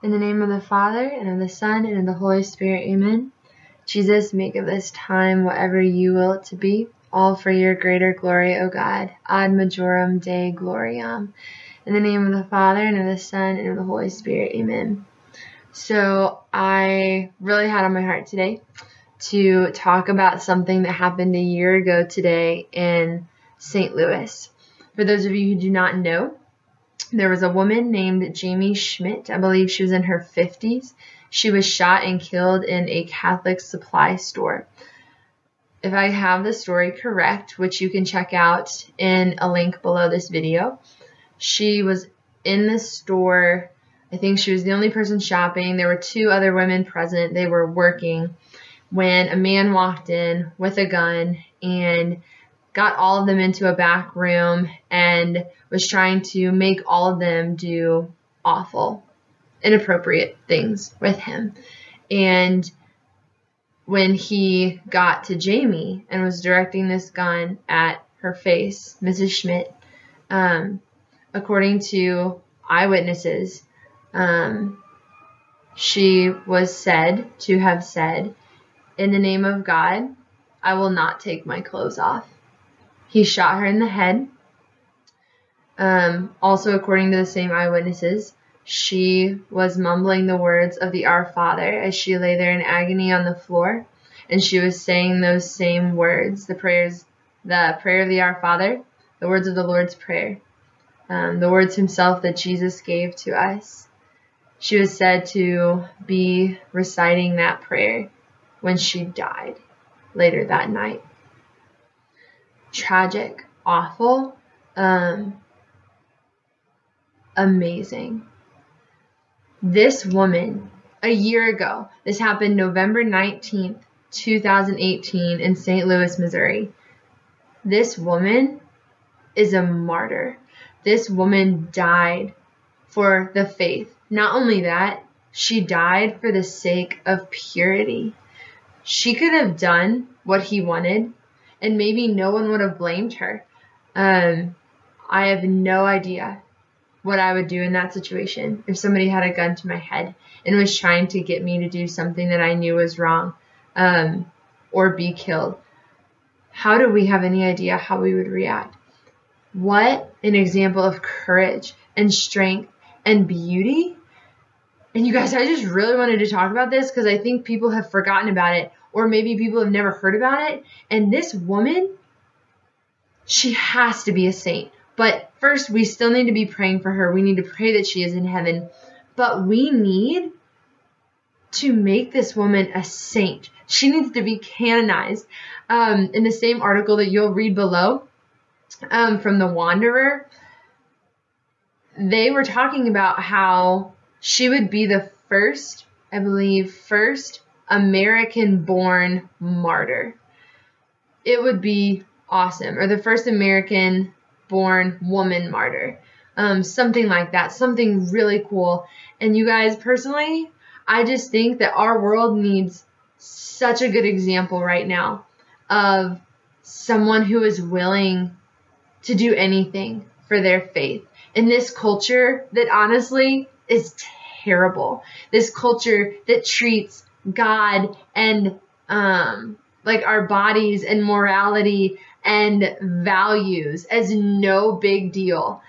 In the name of the Father, and of the Son, and of the Holy Spirit, amen. Jesus, make of this time whatever you will it to be, all for your greater glory, O God. Ad majorem Dei gloriam. In the name of the Father, and of the Son, and of the Holy Spirit, amen. So, I really had on my heart today to talk about something that happened a year ago today in St. Louis. For those of you who do not know, there was a woman named Jamie Schmidt. I believe she was in her 50s. She was shot and killed in a Catholic supply store. If I have the story correct, which you can check out in a link below this video, she was in the store. I think she was the only person shopping. There were two other women present. They were working when a man walked in with a gun and got all of them into a back room and was trying to make all of them do awful, inappropriate things with him. And when he got to Jamie and was directing this gun at her face, Mrs. Schmidt, um, according to eyewitnesses, um, she was said to have said, In the name of God, I will not take my clothes off. He shot her in the head. Um, also, according to the same eyewitnesses, she was mumbling the words of the Our Father as she lay there in agony on the floor, and she was saying those same words, the prayers, the prayer of the Our Father, the words of the Lord's Prayer, um, the words Himself that Jesus gave to us. She was said to be reciting that prayer when she died later that night tragic, awful, um, amazing. This woman, a year ago, this happened November 19th, 2018 in St. Louis, Missouri. This woman is a martyr. This woman died for the faith. Not only that, she died for the sake of purity. She could have done what he wanted and maybe no one would have blamed her. Um, I have no idea what I would do in that situation if somebody had a gun to my head and was trying to get me to do something that I knew was wrong um, or be killed. How do we have any idea how we would react? What an example of courage and strength and beauty. And you guys, I just really wanted to talk about this because I think people have forgotten about it or maybe people have never heard about it. And this woman, she has to be a saint. But first, we still need to be praying for her. We need to pray that she is in heaven. But we need to make this woman a saint. She needs to be canonized. Um, in the same article that you'll read below um, from The Wanderer, they were talking about how she would be the first, I believe, first American born martyr. It would be awesome. Or the first American born woman martyr. Um, something like that. Something really cool. And you guys, personally, I just think that our world needs such a good example right now of someone who is willing to do anything for their faith. In this culture that honestly is terrible. This culture that treats God and um, like our bodies and morality and values as no big deal.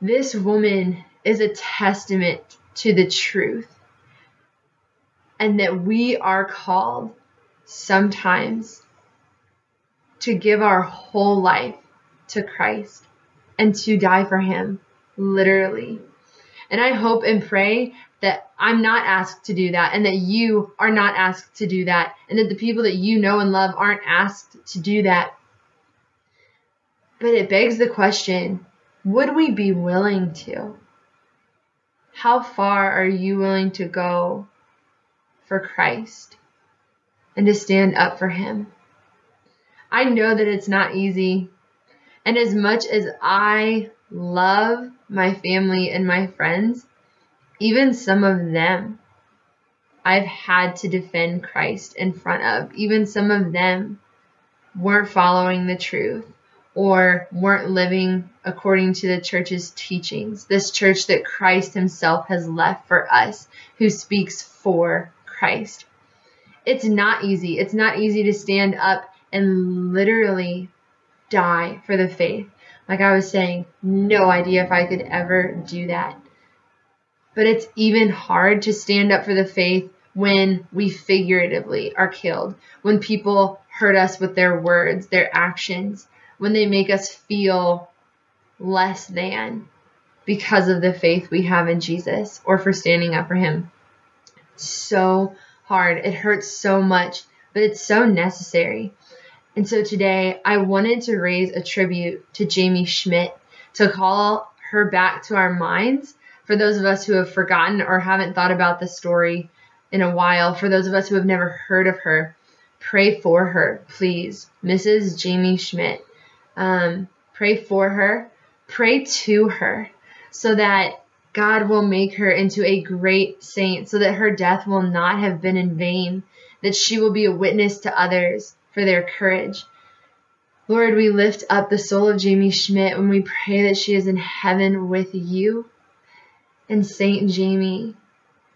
This woman is a testament to the truth and that we are called sometimes to give our whole life to Christ and to die for Him, literally. And I hope and pray that I'm not asked to do that and that you are not asked to do that and that the people that you know and love aren't asked to do that. But it begs the question, would we be willing to? How far are you willing to go for Christ and to stand up for him? I know that it's not easy. And as much as I love my family and my friends, even some of them I've had to defend Christ in front of. Even some of them weren't following the truth or weren't living according to the church's teachings. This church that Christ himself has left for us, who speaks for Christ. It's not easy. It's not easy to stand up and literally die for the faith. Like I was saying, no idea if I could ever do that. But it's even hard to stand up for the faith when we figuratively are killed, when people hurt us with their words, their actions, when they make us feel less than because of the faith we have in Jesus or for standing up for Him. So hard. It hurts so much, but it's so necessary. And so today I wanted to raise a tribute to Jamie Schmidt to call her back to our minds for those of us who have forgotten or haven't thought about the story in a while, for those of us who have never heard of her, pray for her, please. Mrs. Jamie Schmidt. Um, pray for her, pray to her, so that God will make her into a great saint, so that her death will not have been in vain, that she will be a witness to others for their courage. Lord, we lift up the soul of Jamie Schmidt when we pray that she is in heaven with you and Saint Jamie,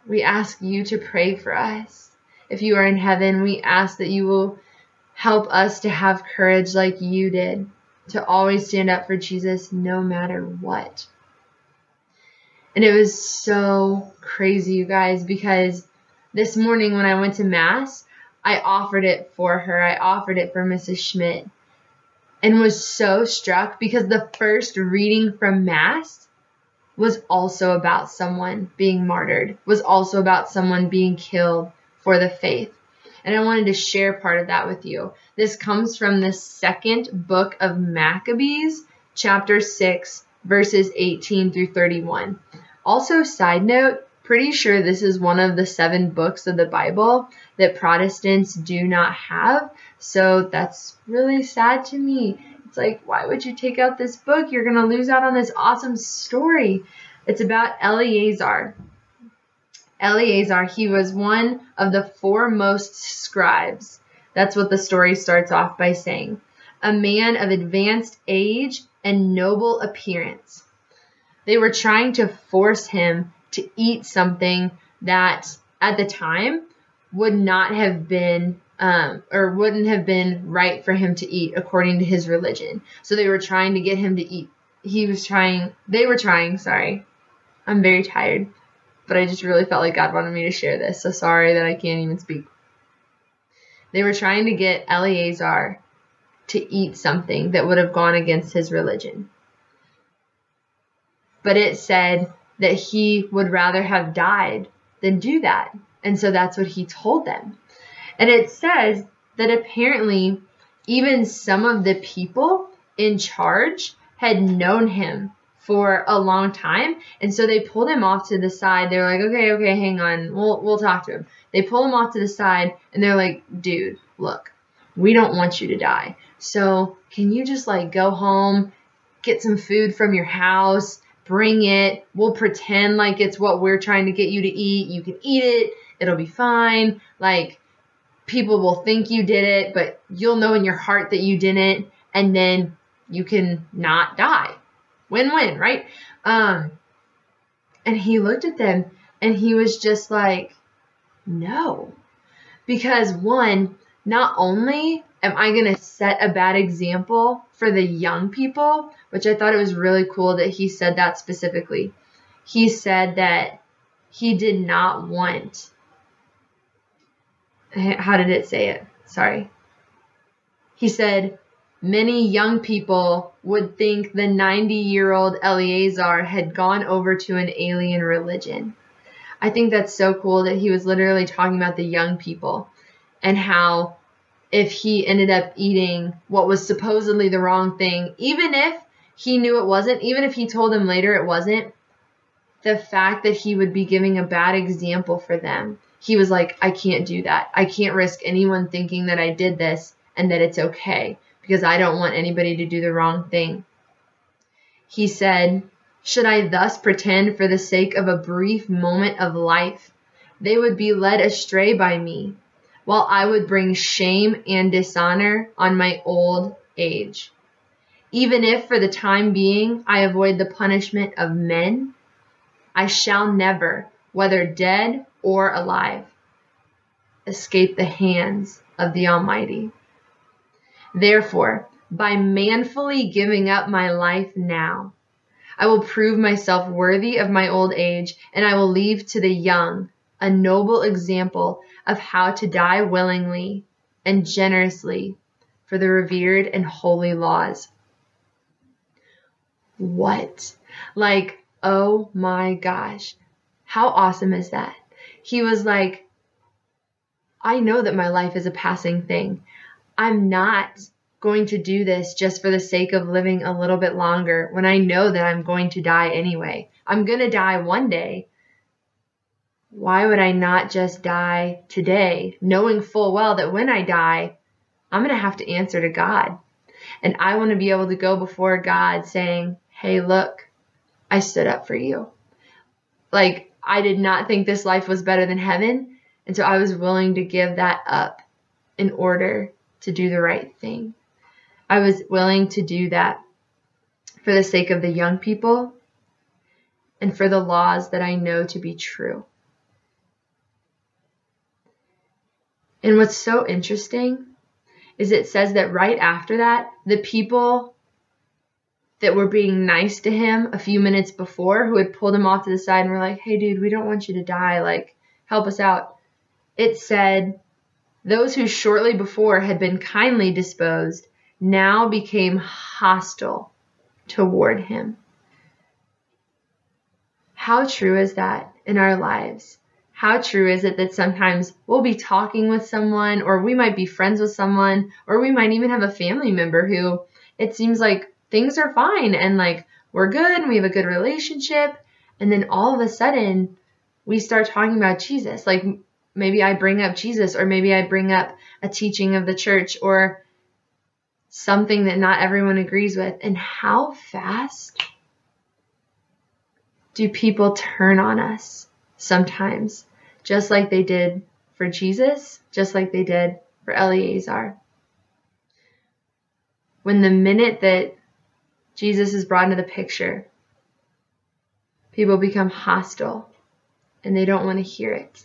we ask you to pray for us. If you are in heaven, we ask that you will help us to have courage like you did, to always stand up for Jesus no matter what. And it was so crazy, you guys, because this morning when I went to Mass, I offered it for her. I offered it for Mrs. Schmidt and was so struck because the first reading from Mass was also about someone being martyred, was also about someone being killed for the faith. And I wanted to share part of that with you. This comes from the second book of Maccabees, chapter 6, verses 18 through 31. Also, side note, pretty sure this is one of the seven books of the Bible that Protestants do not have. So that's really sad to me. It's like, why would you take out this book? You're going to lose out on this awesome story. It's about Eleazar. Eleazar, he was one of the foremost scribes. That's what the story starts off by saying. A man of advanced age and noble appearance. They were trying to force him to eat something that at the time would not have been um, or wouldn't have been right for him to eat according to his religion. So they were trying to get him to eat. He was trying, they were trying, sorry. I'm very tired, but I just really felt like God wanted me to share this. So sorry that I can't even speak. They were trying to get Eleazar to eat something that would have gone against his religion. But it said that he would rather have died than do that. And so that's what he told them. And it says that apparently even some of the people in charge had known him for a long time. And so they pulled him off to the side. They're like, okay, okay, hang on. We'll, we'll talk to him. They pull him off to the side and they're like, dude, look, we don't want you to die. So can you just like go home, get some food from your house, bring it. We'll pretend like it's what we're trying to get you to eat. You can eat it. It'll be fine. Like, people will think you did it, but you'll know in your heart that you didn't, and then you can not die. Win win, right? Um, and he looked at them and he was just like, no. Because one, not only am I going to set a bad example for the young people, which I thought it was really cool that he said that specifically. He said that he did not want how did it say it? Sorry. He said, Many young people would think the 90 year old Eleazar had gone over to an alien religion. I think that's so cool that he was literally talking about the young people and how if he ended up eating what was supposedly the wrong thing, even if he knew it wasn't, even if he told them later it wasn't, the fact that he would be giving a bad example for them, he was like, I can't do that. I can't risk anyone thinking that I did this and that it's okay because I don't want anybody to do the wrong thing. He said, Should I thus pretend for the sake of a brief moment of life? They would be led astray by me, while I would bring shame and dishonor on my old age. Even if for the time being I avoid the punishment of men, I shall never, whether dead or alive, escape the hands of the Almighty. Therefore, by manfully giving up my life now, I will prove myself worthy of my old age, and I will leave to the young a noble example of how to die willingly and generously for the revered and holy laws. What? Like, oh my gosh. How awesome is that? He was like, I know that my life is a passing thing. I'm not going to do this just for the sake of living a little bit longer when I know that I'm going to die anyway. I'm going to die one day. Why would I not just die today, knowing full well that when I die, I'm going to have to answer to God. And I want to be able to go before God saying, Hey, look, I stood up for you. Like, I did not think this life was better than heaven. And so I was willing to give that up in order to do the right thing. I was willing to do that for the sake of the young people and for the laws that I know to be true. And what's so interesting is it says that right after that, the people that were being nice to him a few minutes before who had pulled him off to the side and were like, hey, dude, we don't want you to die. Like, help us out. It said, those who shortly before had been kindly disposed now became hostile toward him. How true is that in our lives? How true is it that sometimes we'll be talking with someone, or we might be friends with someone, or we might even have a family member who it seems like things are fine and like we're good and we have a good relationship. And then all of a sudden we start talking about Jesus. Like maybe I bring up Jesus or maybe I bring up a teaching of the church or something that not everyone agrees with. And how fast do people turn on us sometimes? Just like they did for Jesus, just like they did for Eleazar. When the minute that Jesus is brought into the picture, people become hostile and they don't want to hear it.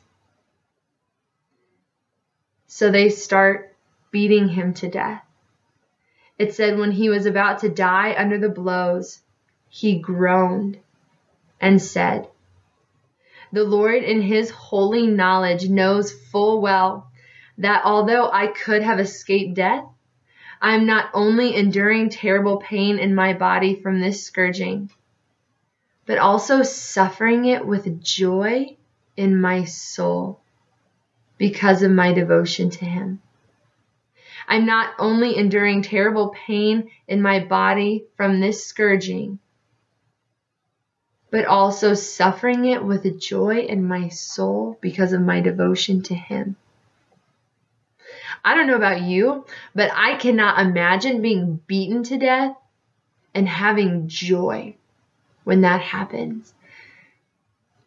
So they start beating him to death. It said when he was about to die under the blows, he groaned and said, The Lord in his holy knowledge knows full well that although I could have escaped death, I am not only enduring terrible pain in my body from this scourging, but also suffering it with joy in my soul because of my devotion to Him. I'm not only enduring terrible pain in my body from this scourging, but also suffering it with joy in my soul because of my devotion to Him. I don't know about you, but I cannot imagine being beaten to death and having joy when that happens.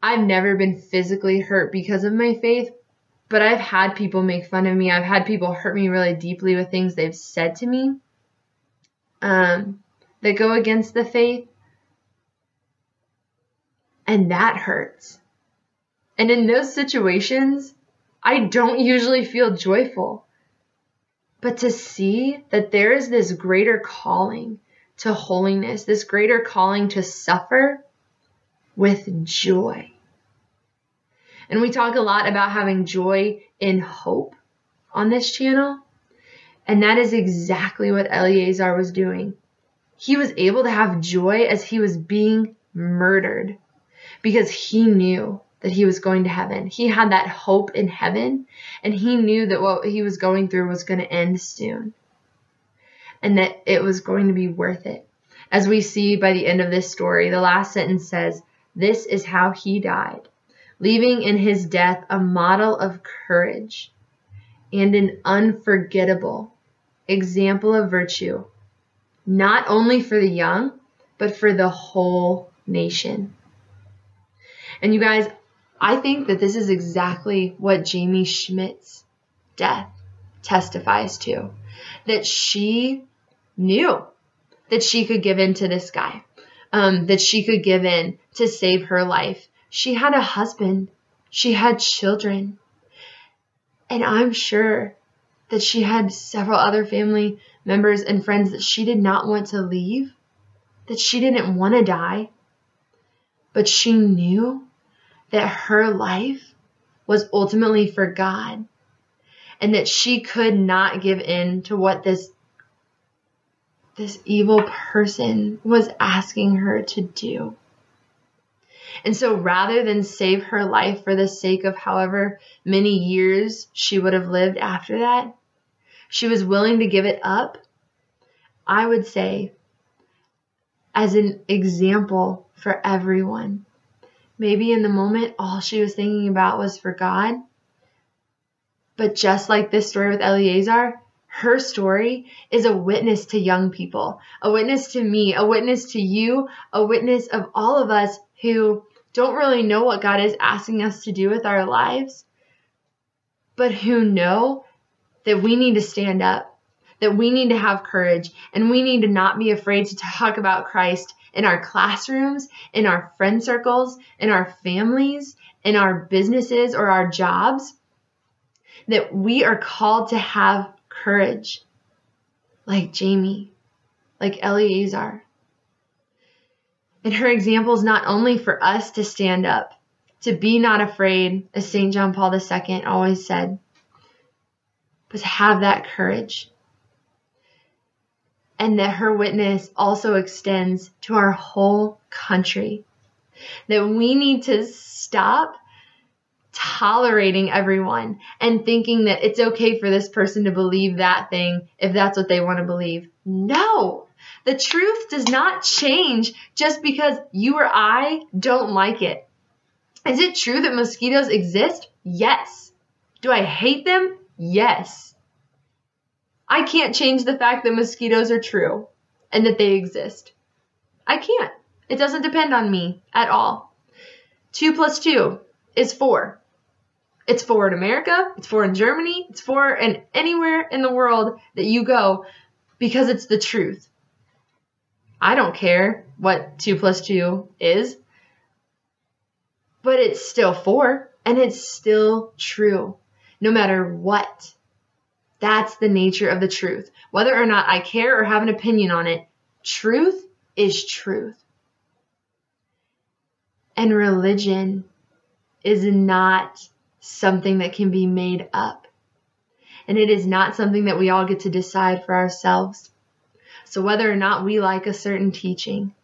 I've never been physically hurt because of my faith, but I've had people make fun of me. I've had people hurt me really deeply with things they've said to me um, that go against the faith. And that hurts. And in those situations, I don't usually feel joyful. But to see that there is this greater calling to holiness, this greater calling to suffer with joy. And we talk a lot about having joy in hope on this channel. And that is exactly what Eleazar was doing. He was able to have joy as he was being murdered because he knew that he was going to heaven. He had that hope in heaven, and he knew that what he was going through was going to end soon and that it was going to be worth it. As we see by the end of this story, the last sentence says, This is how he died, leaving in his death a model of courage and an unforgettable example of virtue, not only for the young, but for the whole nation. And you guys, I think that this is exactly what Jamie Schmidt's death testifies to. That she knew that she could give in to this guy, um, that she could give in to save her life. She had a husband, she had children, and I'm sure that she had several other family members and friends that she did not want to leave, that she didn't want to die, but she knew that her life was ultimately for God and that she could not give in to what this this evil person was asking her to do. And so rather than save her life for the sake of however many years she would have lived after that, she was willing to give it up. I would say, as an example for everyone. Maybe in the moment, all she was thinking about was for God. But just like this story with Eleazar, her story is a witness to young people, a witness to me, a witness to you, a witness of all of us who don't really know what God is asking us to do with our lives, but who know that we need to stand up, that we need to have courage, and we need to not be afraid to talk about Christ in our classrooms, in our friend circles, in our families, in our businesses or our jobs. That we are called to have courage, like Jamie, like Eleazar. And her example is not only for us to stand up, to be not afraid, as St. John Paul II always said, but to have that courage. And that her witness also extends to our whole country. That we need to stop tolerating everyone and thinking that it's okay for this person to believe that thing if that's what they want to believe. No! The truth does not change just because you or I don't like it. Is it true that mosquitoes exist? Yes. Do I hate them? Yes. I can't change the fact that mosquitoes are true and that they exist. I can't. It doesn't depend on me at all. Two plus two is four. It's four in America, it's four in Germany, it's four in anywhere in the world that you go because it's the truth. I don't care what 2 plus 2 is, but it's still 4 and it's still true no matter what. That's the nature of the truth. Whether or not I care or have an opinion on it, truth is truth. And religion is not something that can be made up. And it is not something that we all get to decide for ourselves. So whether or not we like a certain teaching,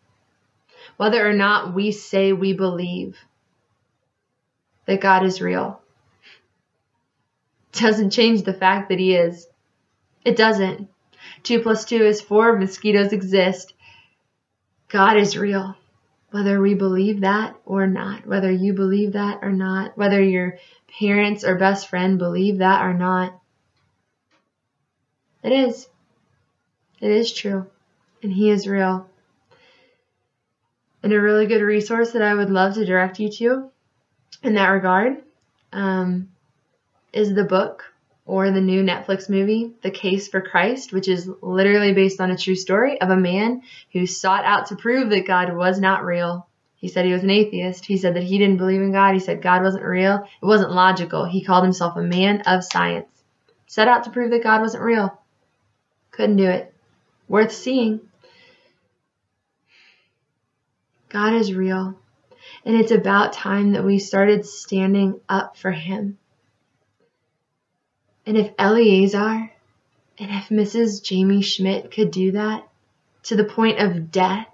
whether or not we say we believe that God is real, doesn't change the fact that He is. It doesn't. Two plus two is four. Mosquitoes exist. God is real whether we believe that or not, whether you believe that or not, whether your parents or best friend believe that or not. It is. It is true. And He is real. And a really good resource that I would love to direct you to in that regard um, is the book or the new Netflix movie, The Case for Christ, which is literally based on a true story of a man who sought out to prove that God was not real. He said he was an atheist. He said that he didn't believe in God. He said God wasn't real. It wasn't logical. He called himself a man of science. Set out to prove that God wasn't real. Couldn't do it. Worth seeing. God is real. And it's about time that we started standing up for him. And if Eleazar and if Mrs. Jamie Schmidt could do that to the point of death,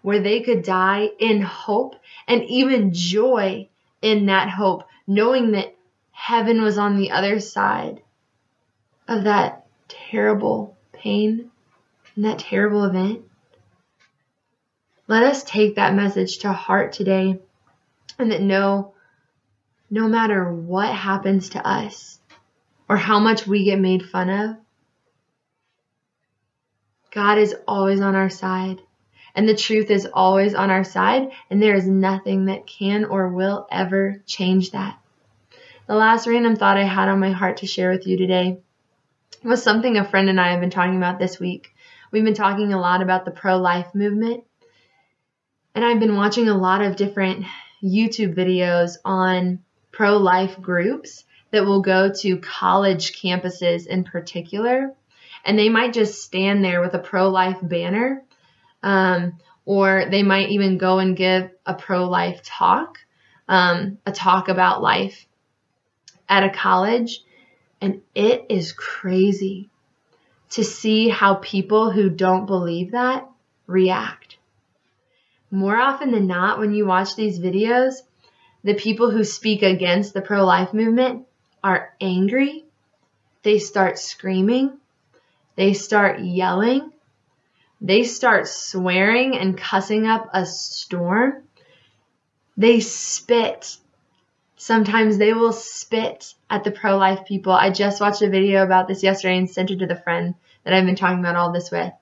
where they could die in hope and even joy in that hope, knowing that heaven was on the other side of that terrible pain and that terrible event. Let us take that message to heart today and that no, no matter what happens to us or how much we get made fun of, God is always on our side and the truth is always on our side and there is nothing that can or will ever change that. The last random thought I had on my heart to share with you today was something a friend and I have been talking about this week. We've been talking a lot about the pro life movement, and I've been watching a lot of different YouTube videos on pro life groups that will go to college campuses in particular. And they might just stand there with a pro life banner, um, or they might even go and give a pro life talk, um, a talk about life at a college. And it is crazy to see how people who don't believe that react. More often than not, when you watch these videos, the people who speak against the pro life movement are angry. They start screaming. They start yelling. They start swearing and cussing up a storm. They spit Sometimes they will spit at the pro life people. I just watched a video about this yesterday and sent it to the friend that I've been talking about all this with.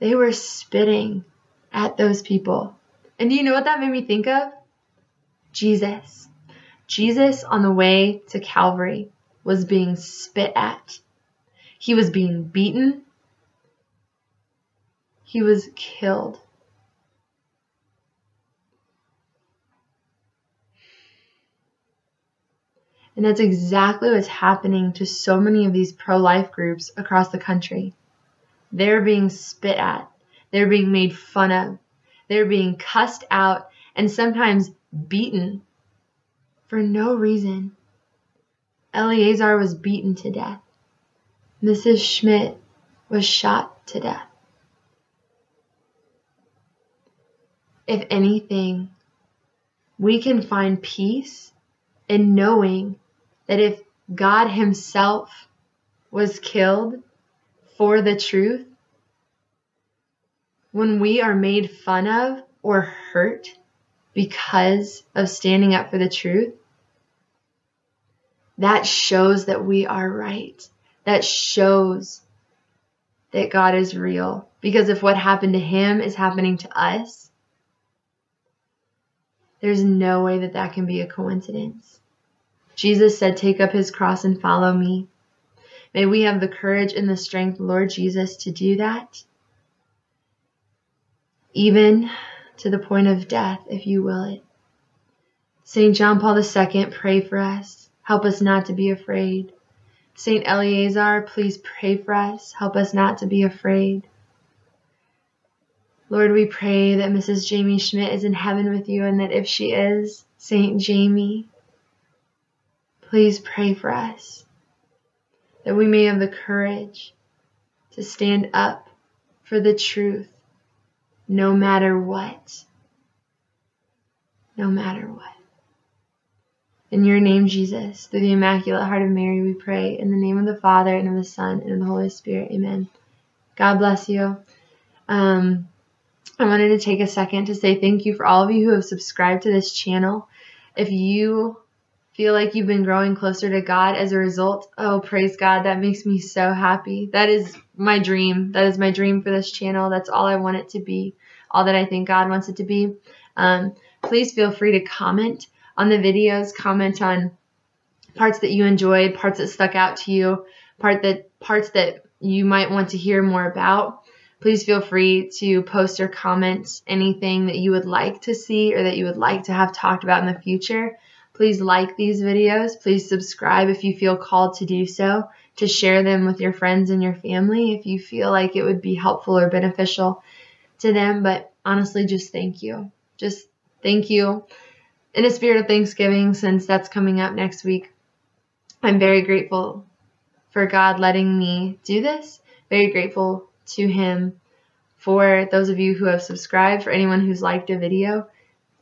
They were spitting at those people. And do you know what that made me think of? Jesus. Jesus on the way to Calvary was being spit at. He was being beaten. He was killed. And that's exactly what's happening to so many of these pro life groups across the country. They're being spit at, they're being made fun of, they're being cussed out, and sometimes beaten for no reason. Eleazar was beaten to death. Mrs. Schmidt was shot to death. If anything, we can find peace in knowing that if God Himself was killed for the truth, when we are made fun of or hurt because of standing up for the truth, that shows that we are right. That shows that God is real. Because if what happened to him is happening to us, there's no way that that can be a coincidence. Jesus said, Take up his cross and follow me. May we have the courage and the strength, Lord Jesus, to do that, even to the point of death, if you will it. St. John Paul II, pray for us. Help us not to be afraid. St. Eleazar, please pray for us. Help us not to be afraid. Lord, we pray that Mrs. Jamie Schmidt is in heaven with you and that if she is, St. Jamie, Please pray for us that we may have the courage to stand up for the truth no matter what. No matter what. In your name, Jesus, through the Immaculate Heart of Mary, we pray. In the name of the Father, and of the Son, and of the Holy Spirit. Amen. God bless you. Um, I wanted to take a second to say thank you for all of you who have subscribed to this channel. If you feel like you've been growing closer to God as a result, oh, praise God. That makes me so happy. That is my dream. That is my dream for this channel. That's all I want it to be, all that I think God wants it to be. Um, please feel free to comment on the videos, comment on parts that you enjoyed, parts that stuck out to you, part that parts that you might want to hear more about. Please feel free to post or comment anything that you would like to see or that you would like to have talked about in the future. Please like these videos. Please subscribe if you feel called to do so, to share them with your friends and your family if you feel like it would be helpful or beneficial to them. But honestly, just thank you. Just thank you in a spirit of Thanksgiving since that's coming up next week. I'm very grateful for God letting me do this. Very grateful to Him for those of you who have subscribed, for anyone who's liked a video.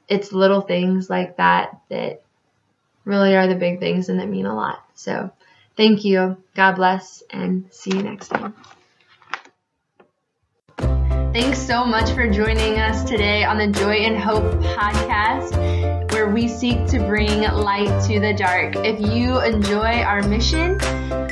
it's little things like that that really are the big things and that mean a lot. So thank you. God bless and see you next time. Thanks so much for joining us today on the Joy in Hope podcast, where we seek to bring light to the dark. If you enjoy our mission,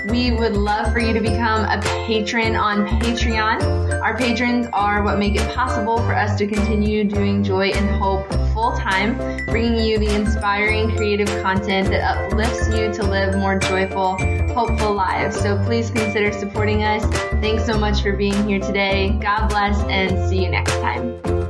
we would love for you to become a patron on Patreon. Our patrons are what make it possible for us to continue doing Joy in Hope full time, bringing you the inspiring creative content that uplifts you to live more joyful, hopeful lives. So please consider supporting us. Thanks so much for being here today. God bless and see you next time.